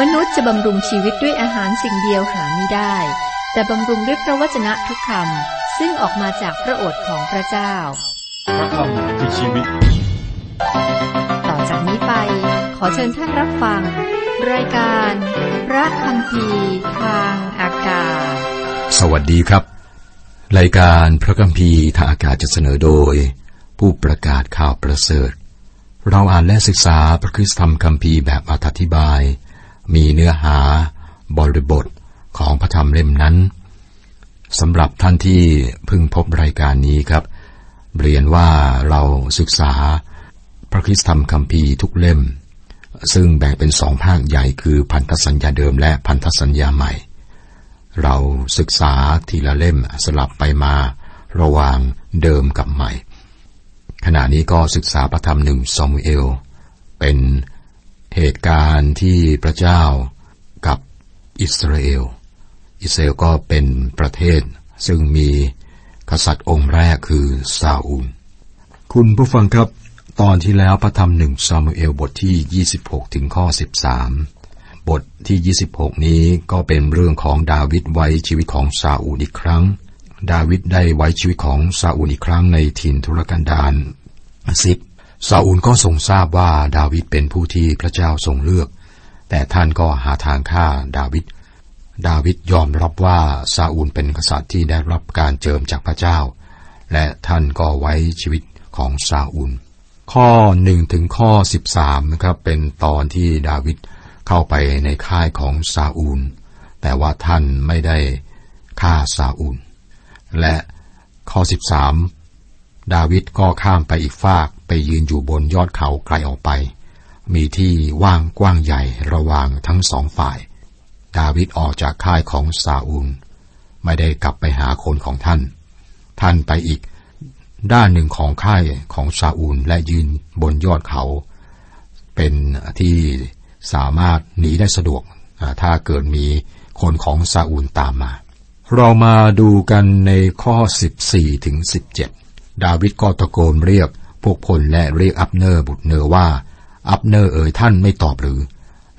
มนุษย์จะบำรุงชีวิตด้วยอาหารสิ่งเดียวหาไม่ได้ แต่บำรุงด้วยพระวจนะทุกคำซึ่งออกมาจากพระโอษฐ์ของพระเจ้า พระคำคือชีวิต ต่อจากนี้ไป ขอเชิญท่านรับฟัง รายการ พระคำพีทางอากาศ สวัสดีครับ รายการพระคัมภีร์ทางอากาศจะเสนอโดย ผู้ประกาศข่าวประเสริฐ เราอ่านและศึกษาพระคริสตธรรมคัมภีร์แบบอธิบาย มีเนื้อหาบริบทของพระธรรมเล่มนั้นสำหรับท่านที่เพิ่งพบรายการนี้ครับ เรียนว่าเราศึกษาพระคริสธรรมคัมภีร์ทุกเล่ม ซึ่งแบ่งเป็นสองภาคใหญ่คือพันธสัญญาเดิมและพันธสัญญาใหม่ เราศึกษาทีละเล่มสลับไปมาระหว่างเดิมกับใหม่ ขณะนี้ก็ศึกษาพระธรรมหนึ่งซามูเอล เป็น เหตุการณ์ที่พระเจ้ากับอิสราเอล อิสราเอลก็เป็นประเทศ ซึ่งมีกษัตริย์องค์แรกคือซาอูล คุณผู้ฟังครับ ตอนที่แล้วพระธรรมหนึ่งซามูเอลบทที่ 26 ถึงข้อ 13 บทที่ 26 นี้ก็เป็นเรื่องของดาวิดไว้ชีวิตของซาอูลอีกครั้ง ดาวิดได้ไว้ชีวิตของซาอูลอีกครั้งในถิ่นทุรกันดารสิบ ซาอูลก็ทรงทราบว่าดาวิดเป็นผู้ที่พระเจ้าทรงเลือก แต่ท่านก็หาทางฆ่าดาวิด ดาวิดยอมรับว่าซาอูลเป็นกษัตริย์ที่ได้รับการเจิมจากพระเจ้า และท่านก็ไว้ชีวิตของซาอูล ข้อหนึ่งถึงข้อสิบสามนะครับเป็นตอนที่ดาวิดเข้าไปในค่ายของซาอูล แต่ว่าท่านไม่ได้ฆ่าซาอูล และข้อสิบสาม ดาวิดก็ข้ามไปอีกฟากไปยืนอยู่บนยอดเขาไกลออกไป มีที่ว่างกว้างใหญ่ระหว่างทั้งสองฝ่าย ดาวิดออกจากค่ายของซาอูล ไม่ได้กลับไปหาคนของท่าน ท่านไปอีกด้านหนึ่งของค่ายของซาอูลและยืนบนยอดเขา เป็นที่สามารถหนีได้สะดวก ถ้าเกิดมีคนของซาอูลตามมา เรามาดูกันในข้อ 14ถึง17 ดาวิดก็ตะโกนเรียกพวกพลและเรียกอับเนอร์บุตรเนอร์ว่า อับเนอร์เอ๋ยท่านไม่ตอบหรือ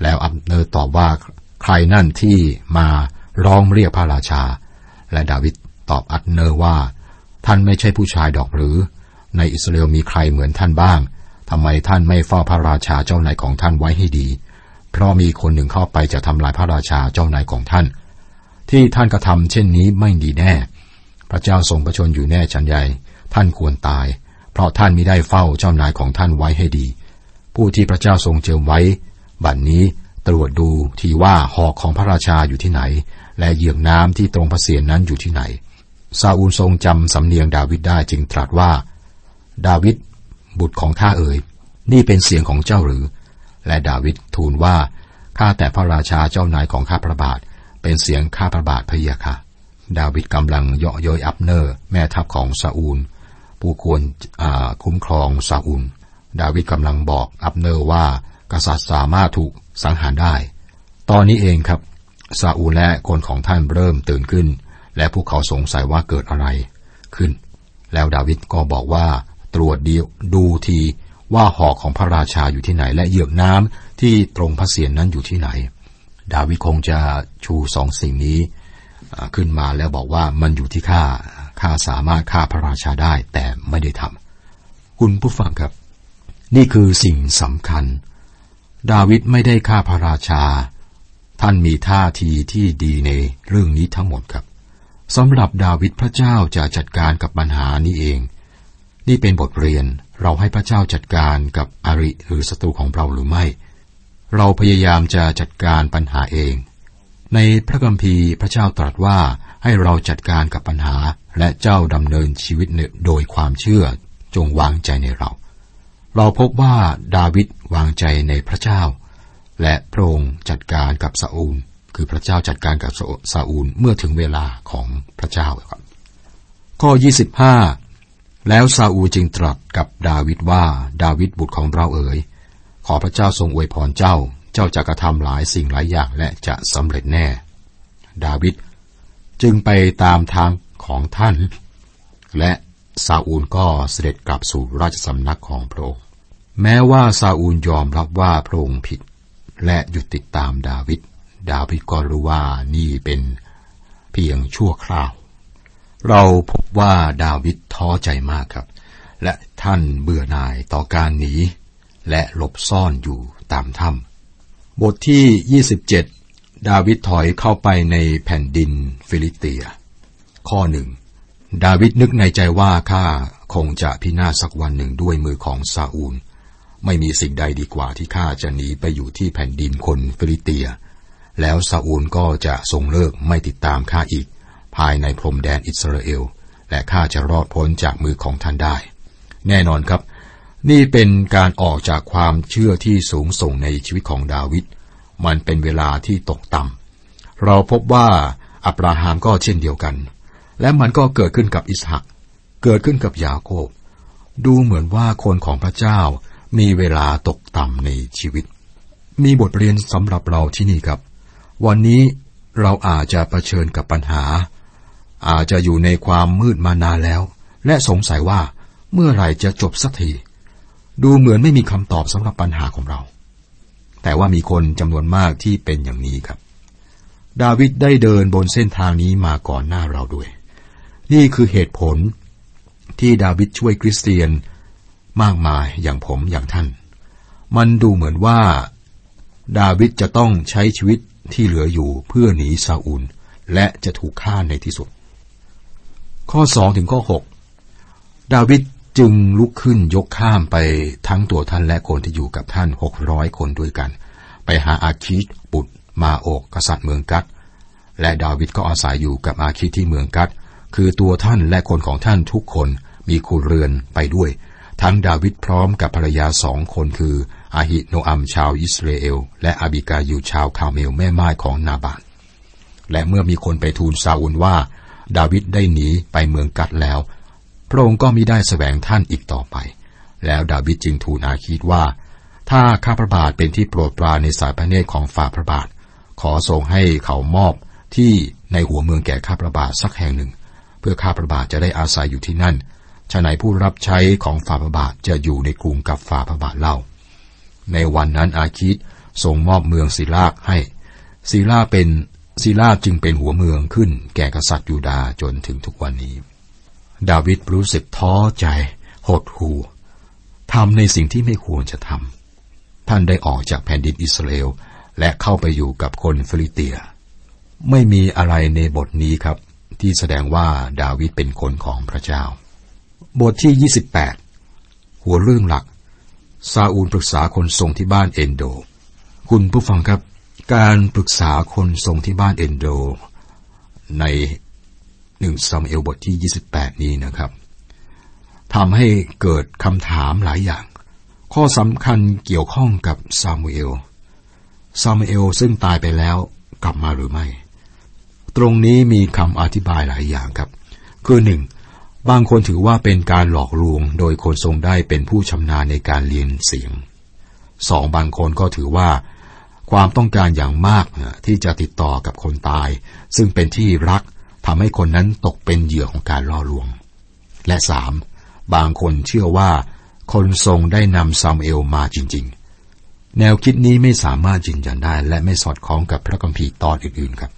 แล้วอับเนอร์ตอบว่าใครนั่นที่มาร้องเรียกพระราชา และดาวิดตอบอับเนอร์ว่า ท่านไม่ใช่ผู้ชายดอกหรือ ในอิสราเอลมีใครเหมือนท่านบ้างทำไมท่านไม่เฝ้าพระราชาเจ้านายของท่านไว้ให้ดี เพราะมีคนหนึ่งเข้าไปจะทำลายพระราชาเจ้านายของท่าน ที่ท่านกระทำเช่นนี้ไม่ดีแน่ พระเจ้าทรงประชนอยู่แน่ชันใหญ่ ท่านควรตาย เพราะท่านมิได้เฝ้าเจ้านายของท่านไว้ให้ดี ผู้ที่พระเจ้าทรงเจิมไว้ บัดนนี้ตรวจดูทีว่าหอกของพระราชาอยู่ที่ไหน และเหยือกน้ำที่ตรงพระเศียรนั้นอยู่ที่ไหน ซาอูลทรงจำสำเนียงดาวิดได้จึงตรัสว่า ดาวิดบุตรของข้าเอ๋ยนี่เป็นเสียงของเจ้าหรือ และดาวิดทูลว่าข้าแต่พระราชาเจ้านายของข้าพระบาท เป็นเสียงข้าพระบาทพ่ะย่ะค่ะ ดาวิดกำลังเยาะเย้ยอับเนอร์ แม่ทัพของซาอูล ผู้ควรคุ้มครองซาอูลดาวิดกำลังบอกอับเนอร์ว่ากษัตริย์สามารถถูกสังหารได้ ตอนนี้เองครับซาอูลและคนของท่านเริ่มตื่นขึ้น และพวกเขาสงสัยว่าเกิดอะไรขึ้น แล้วดาวิดก็บอกว่าตรวจดีดูทีว่าหอกของพระราชาอยู่ที่ไหน และเหยือกน้ำที่ตรงพระเศียรนนั้นอยู่ที่ไหน ดาวิดคงจะชูสองสิ่งนี้ขึ้นมาแล้วบอกว่ามันอยู่ที่ข้า ข้าสามารถฆ่าพระราชาได้แต่ไม่ได้ทำคุณผู้ฟังครับ นี่คือสิ่งสำคัญ ดาวิดไม่ได้ฆ่าพระราชา ท่านมีท่าทีที่ดีในเรื่องนี้ทั้งหมดครับสำหรับดาวิดพระเจ้าจะจัดการกับปัญหานี้เอง นี่เป็นบทเรียนเราให้พระเจ้าจัดการกับอริหรือศัตรูของเราหรือไม่ เราพยายามจะจัดการปัญหาเอง ในพระคัมภีร์พระเจ้าตรัสว่าให้เราจัดการกับปัญหา และเจ้าดำเนินชีวิตโดยความเชื่อจงวางใจในเรา เราพบว่าดาวิดวางใจในพระเจ้า และพระองค์จัดการกับซาอูล คือพระเจ้าจัดการกับซาอูลเมื่อถึงเวลาของพระเจ้าครับ ข้อ 25 แล้วซาอูลจึงตรัสกับดาวิดว่าดาวิดบุตรของเราเอ๋ยขอพระเจ้าทรงอวยพรเจ้า เจ้าจะกระทำหลายสิ่งหลายอย่างและจะสำเร็จแน่ ดาวิดจึงไปตามทาง ของท่าน และซาอูลก็เสด็จกลับสู่ราชสำนักของพระองค์ แม้ว่าซาอูลยอมรับว่าพระองค์ผิด และหยุดติดตามดาวิด ดาวิดก็รู้ว่านี่เป็นเพียงชั่วคราว เราพบว่าดาวิดท้อใจมากครับ และท่านเบื่อหน่ายต่อการหนี และหลบซ่อนอยู่ตามถ้ำบทที่ 27 ดาวิดถอยเข้าไปในแผ่นดินฟิลิสเตีย ข้อหนึ่ง ดาวิดนึกในใจว่าข้าคงจะพินาศสักวันหนึ่งด้วยมือของซาอูล ไม่มีสิ่งใดดีกว่าที่ข้าจะหนีไปอยู่ที่แผ่นดินคนฟิลิสเตีย แล้วซาอูลก็จะทรงเลิกไม่ติดตามข้าอีก ภายในพรมแดนอิสราเอล และข้าจะรอดพ้นจากมือของท่านได้ แน่นอนครับ นี่เป็นการออกจากความเชื่อที่สูงส่งในชีวิตของดาวิดมันเป็นเวลาที่ตกต่ำเราพบว่าอับราฮัมก็เช่นเดียวกัน และมันก็เกิดขึ้นกับอิสหัก เกิดขึ้นกับยาโคบ ดูเหมือนว่าคนของพระเจ้ามีเวลาตกต่ำในชีวิต มีบทเรียนสำหรับเราที่นี่ครับ วันนี้เราอาจจะะเผชิญกับปัญหา อาจจะอยู่ในความมืดมานานแล้ว และสงสัยว่าเมื่อไหร่จะจบสักที ดูเหมือนไม่มีคำตอบสำหรับปัญหาของเรา แต่ว่ามีคนจำนวนมากที่เป็นอย่างนี้ครับ ดาวิดได้เดินบนเส้นทางนี้มาก่อนหน้าเราด้วย นี่คือเหตุผลที่ดาวิดช่วยคริสเตียนมากมายอย่างผมอย่างท่าน มันดูเหมือนว่า ดาวิดจะต้องใช้ชีวิตที่เหลืออยู่เพื่อหนีซาอูล และจะถูกฆ่าในที่สุด ข้อสองถึงข้อหกดาวิดจึงลุกขึ้นยกข้ามไปทั้งตัวท่านและคนที่อยู่กับท่านหกร้อยคนด้วยกัน ไปหาอาคีตบุตรมาโอกกษัตริย์เมืองกัดและดาวิดก็อาศัยอยู่กับอาคีตที่เมืองกัด คือตัวท่านและคนของท่านทุกคนมีคูเรือนไปด้วย ทั้งดาวิดพร้อมกับภรรยาสองคนคือ อาหิโนอัมชาวอิสราเอล และอาบิกาอยู่ชาวคาเมลแม่ไม้ของนาบานและเมื่อมีคนไปทูลซาอุลว่า ดาวิดได้หนีไปเมืองกัดแล้ว พระองค์ก็มิได้สแสวงท่านอีกต่อไป แล้วดาวิดจึงทูลอาคีดว่า ถ้าข้าพระบาทเป็นที่โปรดปรานในสายพระเนตรของฝ่าพระบาท ขอทรงให้เขามอบที่ในหัวเมืองแก่ข้าพระบาทสักแห่งหนึ่ง พื่อข้าพระบาทจะได้อาศัยอยู่ที่นั่นฉะไหนผู้รับใช้ของฝ่าพระบาทจะอยู่ในกรุงกับฝ่าพระบาทเล่า ในวันนั้นอาคิดส่งมอบเมืองศิลาให้ศิลาเป็นศิลาจึงเป็นหัวเมืองขึ้น แก่กษัตริย์ยูดาจนถึงทุกวันนี้ ดาวิดรู้สึกท้อใจ หดหู่ทำในสิ่งที่ไม่ควรจะทำท่านได้ออกจากแผ่นดินอิสราเอลและเข้าไปอยู่กับคนฟิลิเตีย ไม่มีอะไรในบทนี้ครับ ที่แสดงว่าดาวิดเป็นคนของพระเจ้า บทที่ 28 หัวเรื่องหลัก ซาอูลปรึกษาคนทรงที่บ้านเอนโด คุณผู้ฟังครับ การปรึกษาคนทรงที่บ้านเอนโด ในหนึ่งซามเอลบทที่ 28 นี้นะครับทำให้เกิดคำถามหลายอย่าง ข้อสำคัญเกี่ยวข้องกับซามูเอล ซามูเอลซึ่งตายไปแล้วกลับมาหรือไม่ ตรงนี้มีคำอธิบายหลายอย่างครับ คือหนึ่งบางคนถือว่าเป็นการหลอกลวง โดยคนทรงได้เป็นผู้ชำนาญในการเรียนเสียงสองบางคนก็ถือว่า ความต้องการอย่างมากที่จะติดต่อกับคนตาย ซึ่งเป็นที่รักทำให้คนนั้นตกเป็นเหยื่อของการล่อลวง และสามบางคนเชื่อว่า คนทรงได้นำซามูเอลมาจริง ๆ แนวคิดนี้ไม่สามารถยืนยันได้ และไม่สอดคล้องกับพระคัมภีร์ตอนอื่นๆครับ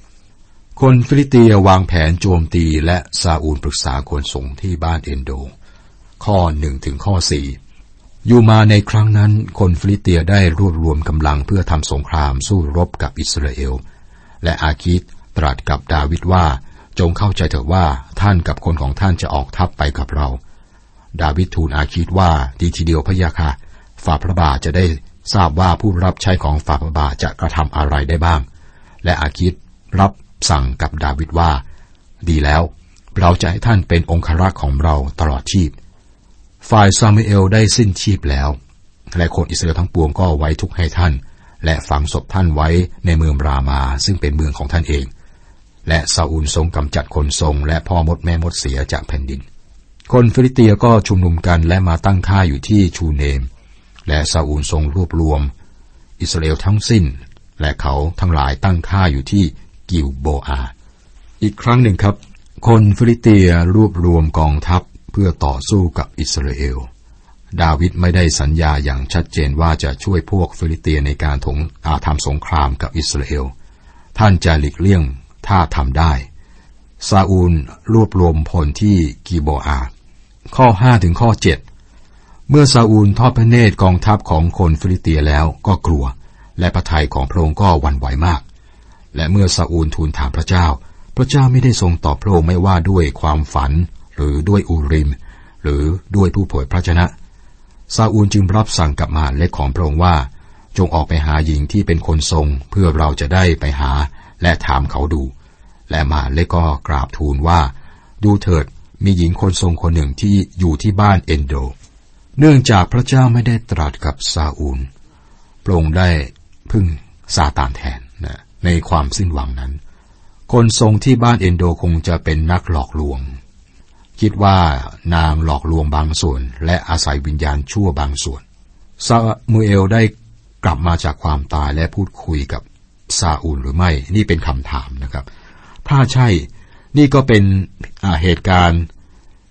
คนฟิลิสเตียวางแผนโจมตีและซาอูลปรึกษาคนทรงที่บ้านเอนโดร์ ข้อหนึ่งถึงข้อสี่อยู่มาในครั้งนั้น คนฟิลิสเตียได้รวบรวมกำลังเพื่อทำสงครามสู้รบกับอิสราเอล และอาคีชตรัสกับดาวิดว่า จงเข้าใจเถิดว่าท่านกับคนของท่านจะออกทัพไปกับเรา ดาวิดทูลอาคิดว่าดีทีเดียวพะยาค่ะฝ่าพระบาทจะได้ทราบว่าผู้รับใช้ของฝ่าพระบาทจะกระทำอะไรได้บ้าง และอาคิดรับ สั่งกับดาวิดว่า ดีแล้ว เราจะให้ท่านเป็นองครักษ์ของเราตลอดชีพ ฝ่ายซามูเอลได้สิ้นชีพแล้ว และคนอิสราเอลทั้งปวงก็ไว้ทุกให้ท่าน และฝังศพท่านไว้ในเมืองรามาซึ่งเป็นเมืองของท่านเอง และซาอูลทรงกำจัดคนทรง และพ่อมดแม่มดเสียจากแผ่นดิน คนฟิลิสเตียก็ชุมนุมกันและมาตั้งค่ายอยู่ที่ชูเนม และซาอูลทรงรวบรวม อิสราเอลทั้งสิ้นและเขาทั้งหลายตั้งค่ายอยู่ที่ กิลโบอา อีกครั้งหนึ่งครับ คนฟิลิสเตียรวบรวมกองทัพเพื่อต่อสู้กับอิสราเอล ดาวิดไม่ได้สัญญาอย่างชัดเจนว่าจะช่วยพวกฟิลิสเตียในการถงอาทำสงครามกับอิสราเอล ท่านจะหลีกเลี่ยงถ้าทำได้ ซาอูลรวบรวมพลที่กิลโบอา ข้อ 5 ถึงข้อ 7 เมื่อซาอูลทอดพระเนตรกองทัพของคนฟิลิสเตียแล้วก็กลัว และพระทัยของพระองค์ก็หวั่นไหวมาก และเมื่อซาอูลทูลถามพระเจ้า พระเจ้าไม่ได้ทรงตอบพระองค์ไม่ว่าด้วยความฝัน หรือด้วยอูริม หรือด้วยผู้เผยพระวจนะ ซาอูลจึงรับสั่งกับมาเล็กของพระองค์ว่า จงออกไปหาหญิงที่เป็นคนทรง เพื่อเราจะได้ไปหา และถามเขาดู และมาเล็กก็กราบทูลว่า ดูเถิดมีหญิงคนทรงคนหนึ่งที่อยู่ที่บ้านเอนโด เนื่องจากพระเจ้าไม่ได้ตรัสกับซาอูลพระองค์ได้พึ่งซาตานแทน ในความสิ้นหวังนั้น คนทรงที่บ้านเอนโดคงจะเป็นนักหลอกลวง คิดว่านางหลอกลวงบางส่วน และอาศัยวิญญาณชั่วบางส่วนซามูเอลได้กลับมาจากความตายและพูดคุยกับซาอูลหรือไม่นี่เป็นคำถามนะครับ ถ้าใช่นี่ก็เป็นเหตุการณ์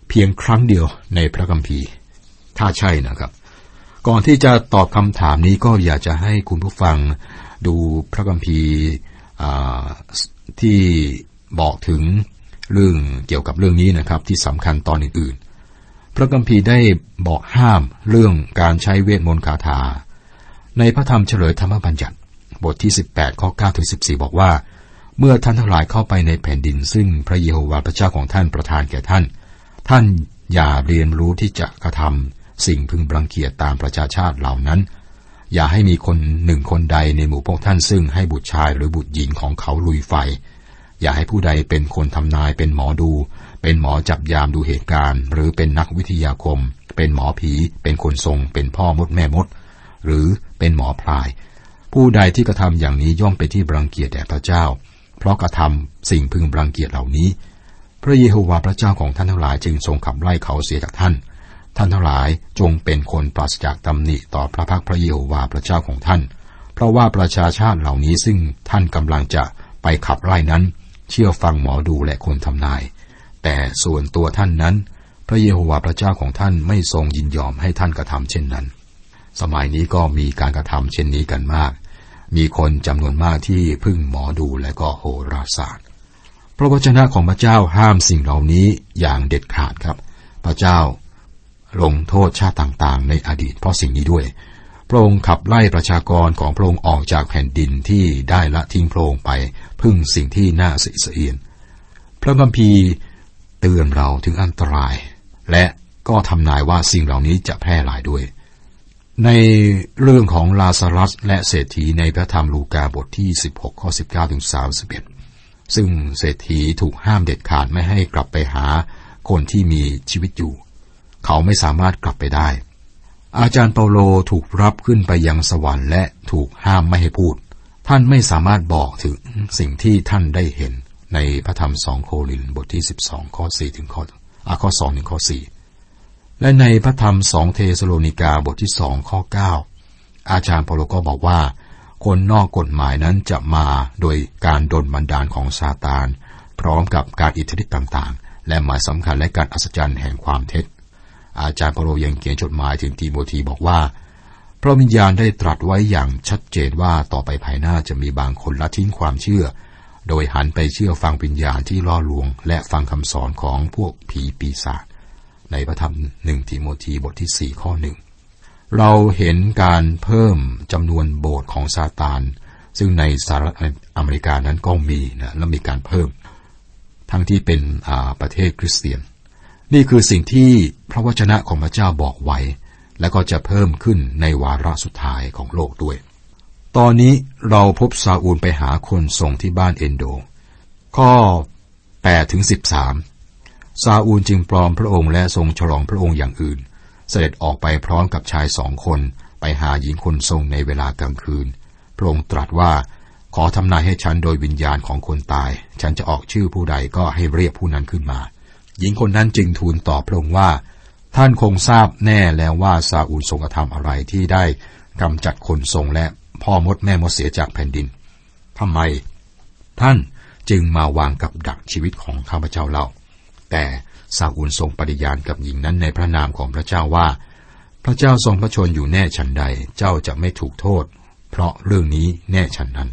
เพียงครั้งเดียวในพระคัมภีร์ ถ้าใช่นะครับ ก่อนที่จะตอบคำถามนี้ก็อยากจะให้คุณผู้ฟัง ดูพระคัมภีร์ที่บอกถึงเรื่องเกี่ยวกับเรื่องนี้นะครับที่สำคัญตอนอื่นๆ พระกัมพีได้บอกห้ามเรื่องการใช้เวทมนต์คาถา ในพระธรรมเฉลยธรรมบัญญัติ บทที่ 18 ข้อ9ถึง14 บอกว่า เมื่อท่านทั้งหลายเข้าไปในแผ่นดิน ซึ่งพระเยโฮวาห์พระเจ้าของท่านประทานแก่ท่าน ท่านอย่าเรียนรู้ที่จะกระทำสิ่งพึงบังเกียรตามประชาชาติเหล่านั้น อย่าให้มีคนหนึ่งคนใดในหมู่พวกท่านซึ่งให้บุตรชายหรือบุตรหญิงของเขาลุยไฟ อย่าให้ผู้ใดเป็นคนทำนายเป็นหมอดู เป็นหมอจับยามดูเหตุการณ์ หรือเป็นนักวิทยาคม เป็นหมอผี เป็นคนทรง เป็นพ่อมดแม่มด หรือเป็นหมอพลาย ผู้ใดที่กระทำอย่างนี้ย่อมไปที่บังเกียจแด่พระเจ้า เพราะกระทำสิ่งพึงบังเกียจเหล่านี้ พระเยโฮวาห์พระเจ้าของท่านทั้งหลายจึงทรงขับไล่เขาเสียจากท่าน ท่านทั้งหลายจงเป็นคนปราศจากตำหนิต่อพระพักพระเยโฮวาห์พระเจ้าของท่าน เพราะว่าประชาชาติเหล่านี้ซึ่งท่านกำลังจะไปขับไล่นั้น เชื่อฟังหมอดูและคนทำนาย แต่ส่วนตัวท่านนั้น พระเยโฮวาห์พระเจ้าของท่านไม่ทรงยินยอมให้ท่านกระทำเช่นนั้น สมัยนี้ก็มีการกระทำเช่นนี้กันมาก มีคนจำนวนมากที่พึ่งหมอดูและก็โหราศาสตร์ พระวจนะของพระเจ้าห้ามสิ่งเหล่านี้อย่างเด็ดขาดครับ พระเจ้า ลงโทษชาติต่างๆ ในอดีตเพราะสิ่งนี้ด้วย พระองค์ขับไล่ประชากรของพระองค์ออกจากแผ่นดินที่ได้ละทิ้งพระองค์ไป พึ่งสิ่งที่น่าสิเสียน พระคัมภีร์เตือนเราถึงอันตราย และก็ทำนายว่าสิ่งเหล่านี้จะแพร่หลายด้วย ในเรื่องของลาซารัสและเศรษฐีในพระธรรมลูกาบทที่ 16 ข้อ 19ถึง31 ซึ่งเศรษฐีถูกห้ามเด็ดขาดไม่ให้กลับไปหาคนที่มีชีวิตอยู่ เขาไม่สามารถกลับไปได้ อาจารย์เปาโลถูกรับขึ้นไปยังสวรรค์และถูกห้ามไม่ให้พูด ท่านไม่สามารถบอกถึงสิ่งที่ท่านได้เห็นในพระธรรมสองโครินธ์บทที่ 12 ข้อ 4 ถึงข้ออาข้อ2ถึงข้อ 4 และในพระธรรมสองเธสะโลนิกาบทที่สองข้อ 9 อาจารย์เปาโลก็บอกว่า คนนอกกฎหมายนั้นจะมาโดยการดลบันดาลของซาตาน พร้อมกับการอิทธิฤทธิ์ต่างๆ และหมายสำคัญและการอัศจรรย์แห่งความเท็จ อาจารย์เปโลยังเขียนจดหมายถึงทีโมธีบอกว่า พระวิญญาณได้ตรัสไว้อย่างชัดเจนว่าต่อไปภายหน้าจะมีบางคนละทิ้งความเชื่อ โดยหันไปเชื่อฟังวิญญาณที่ล่อลวง และฟังคำสอนของพวกผีปีศาจในพระธรรมหนึ่งทีโมธีบทที่สี่ข้อหนึ่งเราเห็นการเพิ่มจำนวนโบสถ์ของซาตาน ซึ่งในสหรัฐอเมริกานั้นก็มีนะและมีการเพิ่ม ทั้งที่เป็นประเทศคริสเตียน นี่คือสิ่งที่พระวจนะของพระเจ้าบอกไว้ และก็จะเพิ่มขึ้นในวาระสุดท้ายของโลกด้วย ตอนนี้เราพบซาอูลไปหาคนส่งที่บ้านเอนโด ข้อ8ถึง13 ซาอูลจึงปลอมพระองค์และทรงฉลองพระองค์อย่างอื่น เสด็จออกไปพร้อมกับชายสองคนไปหาหญิงคนทรงในเวลากลางคืน พระองค์ตรัสว่าขอทำนายให้ฉันโดยวิญญาณของคนตาย ฉันจะออกชื่อผู้ใดก็ให้เรียกผู้นั้นขึ้นมา หญิงคนนั้นจึงทูลตอบพระองค์ว่า ท่านคงทราบแน่แล้วว่าซาอูลทรงกระทำอะไรที่ได้กำจัดคนทรงและพ่อมดแม่มดเสียจากแผ่นดินทำไม ท่านจึงมาวางกับดักชีวิตของข้าพเจ้าเล่า แต่ซาอูลทรงปฏิญาณกับหญิงนั้นในพระนามของพระเจ้าว่า พระเจ้าทรงพระชนอยู่แน่ฉันใดเจ้าจะไม่ถูกโทษ เพราะเรื่องนี้แน่ฉันนั้น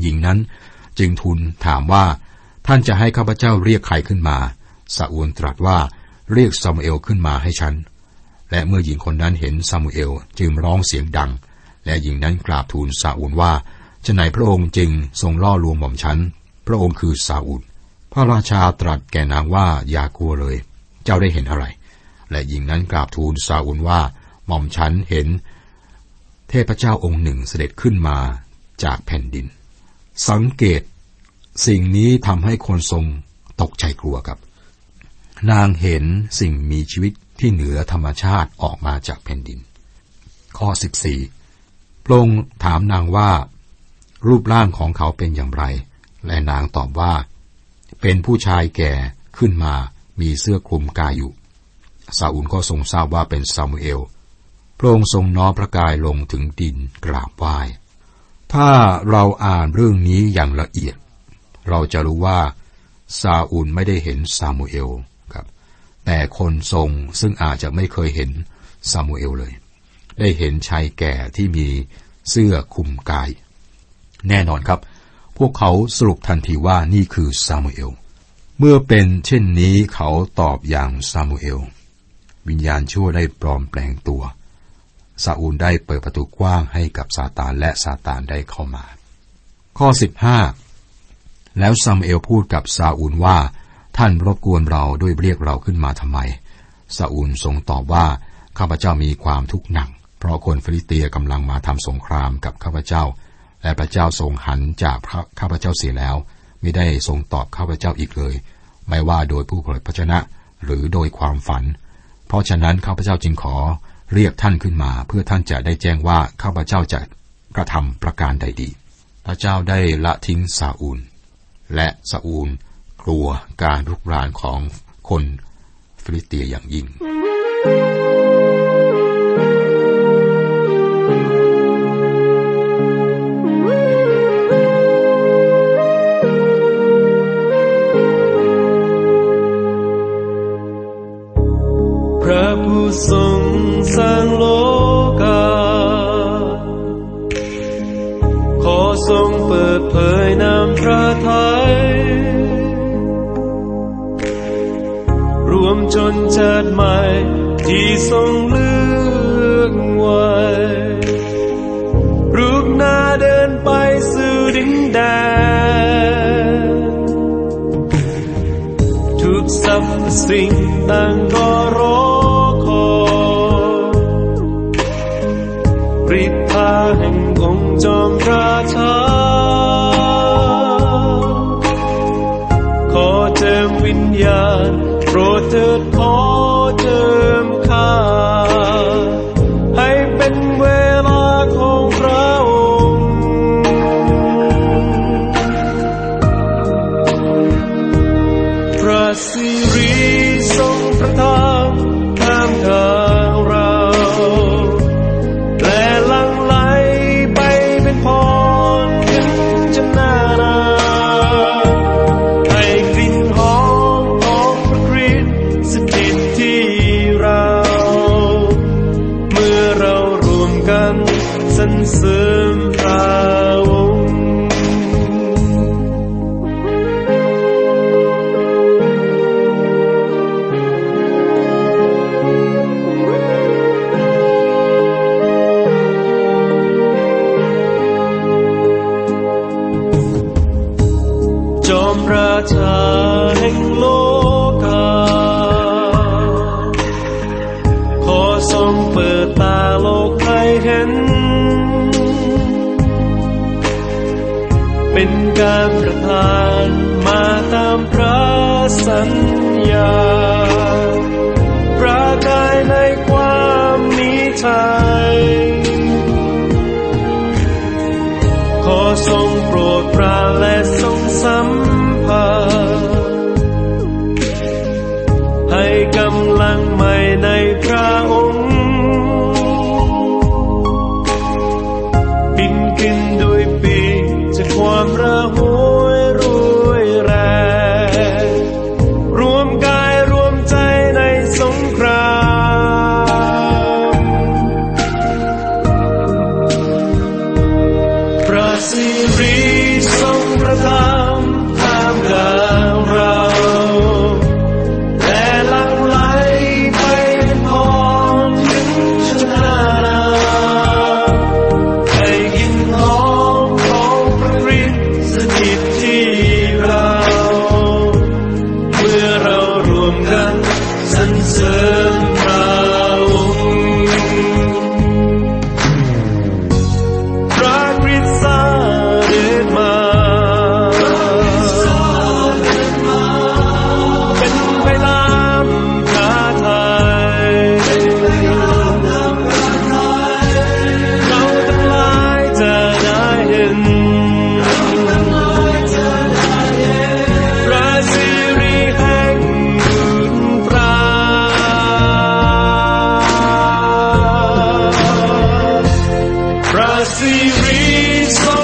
หญิงนั้นจึงทูลถามว่าท่านจะให้ข้าพเจ้าเรียกใครขึ้นมา ซาอูลตรัสว่าเรียกซามูเอลขึ้นมาให้ฉัน และเมื่อหญิงคนนั้นเห็นซามูเอลจึงร้องเสียงดัง และหญิงนั้นกราบทูลซาอูลว่าจะไหนพระองค์จึงทรงล่อลวงหม่อมฉัน พระองค์คือซาอูล พระราชาตรัสแก่นางว่าอย่ากลัวเลย เจ้าได้เห็นอะไร และหญิงนั้นกราบทูลซาอูลว่า หม่อมฉันเห็น เทพเจ้าองค์หนึ่งเสด็จขึ้นมาจากแผ่นดิน สังเกต สิ่งนี้ทำให้คนทรงตกใจกลัวครับ นางเห็นสิ่งมีชีวิตที่เหนือธรรมชาติออกมาจากแผ่นดิน ข้อ 14 พระองค์ถามนางว่า รูปร่างของเขาเป็นอย่างไร และนางตอบว่า เป็นผู้ชายแก่ขึ้นมามีเสื้อคลุมกายอยู่ ซาอุลก็ทรงทราบว่าเป็นซามูเอล พระองค์ทรงน้อมพระกายลงถึงดินกราบไหว้ ถ้าเราอ่านเรื่องนี้อย่างละเอียด เราจะรู้ว่าซาอุลไม่ได้เห็นซามูเอล แต่คนทรงซึ่งอาจจะไม่เคยเห็นซามูเอลเลย ได้เห็นชายแก่ที่มีเสื้อคลุมกาย แน่นอนครับ พวกเขาสรุปทันทีว่านี่คือซามูเอล เมื่อเป็นเช่นนี้เขาตอบอย่างซามูเอล วิญญาณชั่วได้ปลอมแปลงตัวซาอูลได้เปิดประตูกว้างให้กับซาตานและซาตานได้เข้ามา ข้อ 15 แล้วซามูเอลพูดกับซาอูลว่า ท่านรบกวนเราด้วยเรียกเราขึ้นมาทำไมซาอูลทรงตอบว่าข้าพเจ้ามีความทุกข์หนัก เพราะคนฟิลิเตียกำลังมาทำสงครามกับข้าพเจ้า และพระเจ้าทรงหันจากข้าพเจ้าเสียแล้ว ไม่ได้ทรงตอบข้าพเจ้าอีกเลย ไม่ว่าโดยผู้เผยพระชนะหรือโดยความฝัน เพราะฉะนั้นข้าพเจ้าจึงขอเรียกท่านขึ้นมา เพื่อท่านจะได้แจ้งว่าข้าพเจ้าจะกระทำประการใดดี พระเจ้าได้ละทิ้งซาอูล และซาอูล กลัวการรุกรานของคนฟิลิสเตียอย่างยิ่ง รวมจนชาติใหม่ที่ทรงเลือกไว้รูปหน้าเดินไปสู่ดินแดนทุกสรรพสิ่งต่างก็ร้อ ราชาแห่งโลกา ขอทรงเปิดตาโลกให้เห็น เป็นการประทานมาตามพระสัญญาพระกายในความมีชัยขอทรงโปรดปราและทรงสำ ซีรี